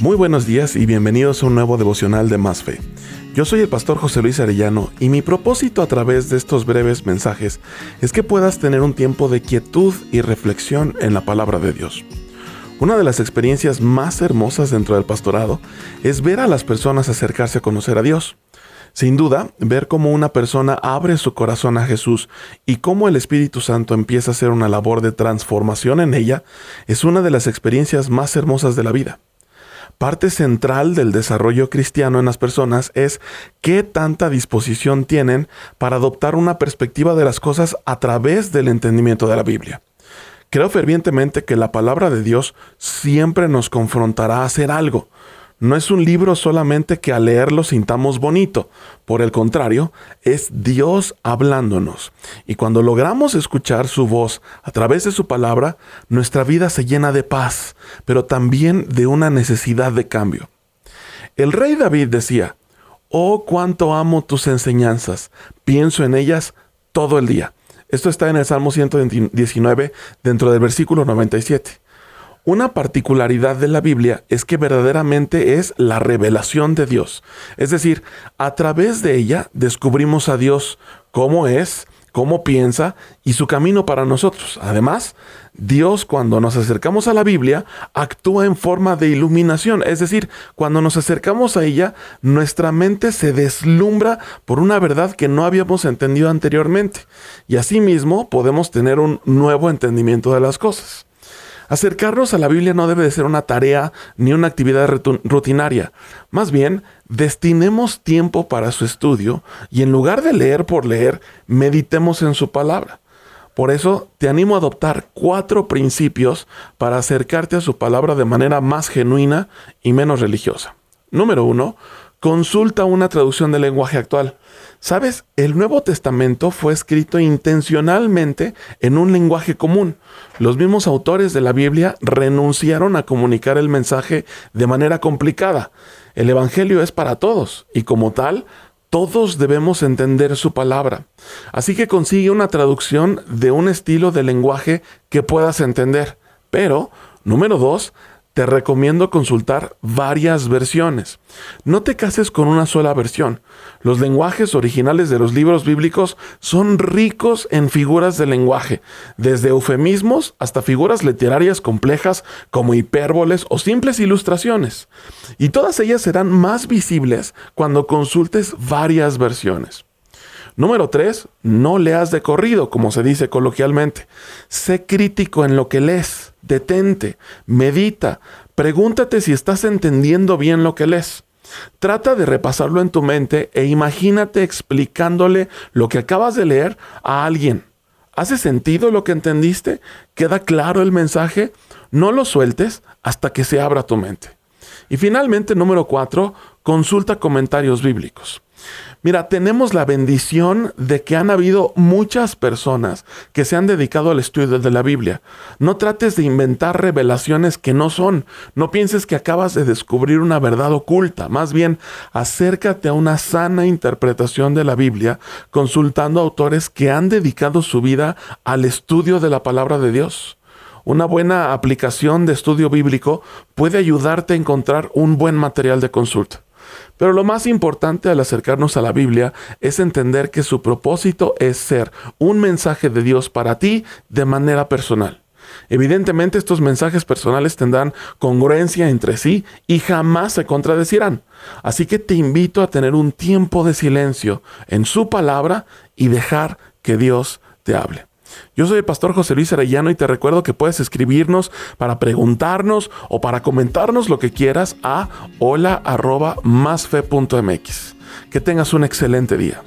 Muy buenos días y bienvenidos a un nuevo devocional de Más Fe. Yo soy el pastor José Luis Arellano y mi propósito a través de estos breves mensajes es que puedas tener un tiempo de quietud y reflexión en la palabra de Dios. Una de las experiencias más hermosas dentro del pastorado es ver a las personas acercarse a conocer a Dios. Sin duda, ver cómo una persona abre su corazón a Jesús y cómo el Espíritu Santo empieza a hacer una labor de transformación en ella es una de las experiencias más hermosas de la vida. Parte central del desarrollo cristiano en las personas es qué tanta disposición tienen para adoptar una perspectiva de las cosas a través del entendimiento de la Biblia. Creo fervientemente que la palabra de Dios siempre nos confrontará a hacer algo, no es un libro solamente que al leerlo sintamos bonito. Por el contrario, es Dios hablándonos. Y cuando logramos escuchar su voz a través de su palabra, nuestra vida se llena de paz, pero también de una necesidad de cambio. El rey David decía, Oh, cuánto amo tus enseñanzas, pienso en ellas todo el día. Esto está en el Salmo 119, dentro del versículo 97. Una particularidad de la Biblia es que verdaderamente es la revelación de Dios. Es decir, a través de ella descubrimos a Dios cómo es, cómo piensa y su camino para nosotros. Además, Dios cuando nos acercamos a la Biblia actúa en forma de iluminación, es decir, cuando nos acercamos a ella, nuestra mente se deslumbra por una verdad que no habíamos entendido anteriormente y asimismo podemos tener un nuevo entendimiento de las cosas. Acercarnos a la Biblia no debe de ser una tarea ni una actividad rutinaria. Más bien, destinemos tiempo para su estudio y en lugar de leer por leer, meditemos en su palabra. Por eso te animo a adoptar cuatro principios para acercarte a su palabra de manera más genuina y menos religiosa. Número uno, consulta una traducción del lenguaje actual. Sabes, el Nuevo Testamento fue escrito intencionalmente en un lenguaje común. Los mismos autores de la Biblia renunciaron a comunicar el mensaje de manera complicada. El Evangelio es para todos y como tal, todos debemos entender su palabra. Así que consigue una traducción de un estilo de lenguaje que puedas entender. Pero, número dos, te recomiendo consultar varias versiones. No te cases con una sola versión. Los lenguajes originales de los libros bíblicos son ricos en figuras de lenguaje, desde eufemismos hasta figuras literarias complejas como hipérboles o simples ilustraciones. Y todas ellas serán más visibles cuando consultes varias versiones. Número 3. No leas de corrido, como se dice coloquialmente. Sé crítico en lo que lees detente, medita, pregúntate si estás entendiendo bien lo que lees. Trata de repasarlo en tu mente e imagínate explicándole lo que acabas de leer a alguien. ¿Hace sentido lo que entendiste? ¿Queda claro el mensaje? No lo sueltes hasta que se abra tu mente. Y finalmente, número cuatro, consulta comentarios bíblicos. Mira, tenemos la bendición de que han habido muchas personas que se han dedicado al estudio de la Biblia. No trates de inventar revelaciones que no son. No pienses que acabas de descubrir una verdad oculta. Más bien, acércate a una sana interpretación de la Biblia consultando autores que han dedicado su vida al estudio de la palabra de Dios. Una buena aplicación de estudio bíblico puede ayudarte a encontrar un buen material de consulta. Pero lo más importante al acercarnos a la Biblia es entender que su propósito es ser un mensaje de Dios para ti de manera personal. Evidentemente estos mensajes personales tendrán congruencia entre sí y jamás se contradecirán. Así que te invito a tener un tiempo de silencio en su palabra y dejar que Dios te hable. Yo soy el pastor José Luis Arellano y te recuerdo que puedes escribirnos para preguntarnos o para comentarnos lo que quieras a hola Que tengas un excelente día.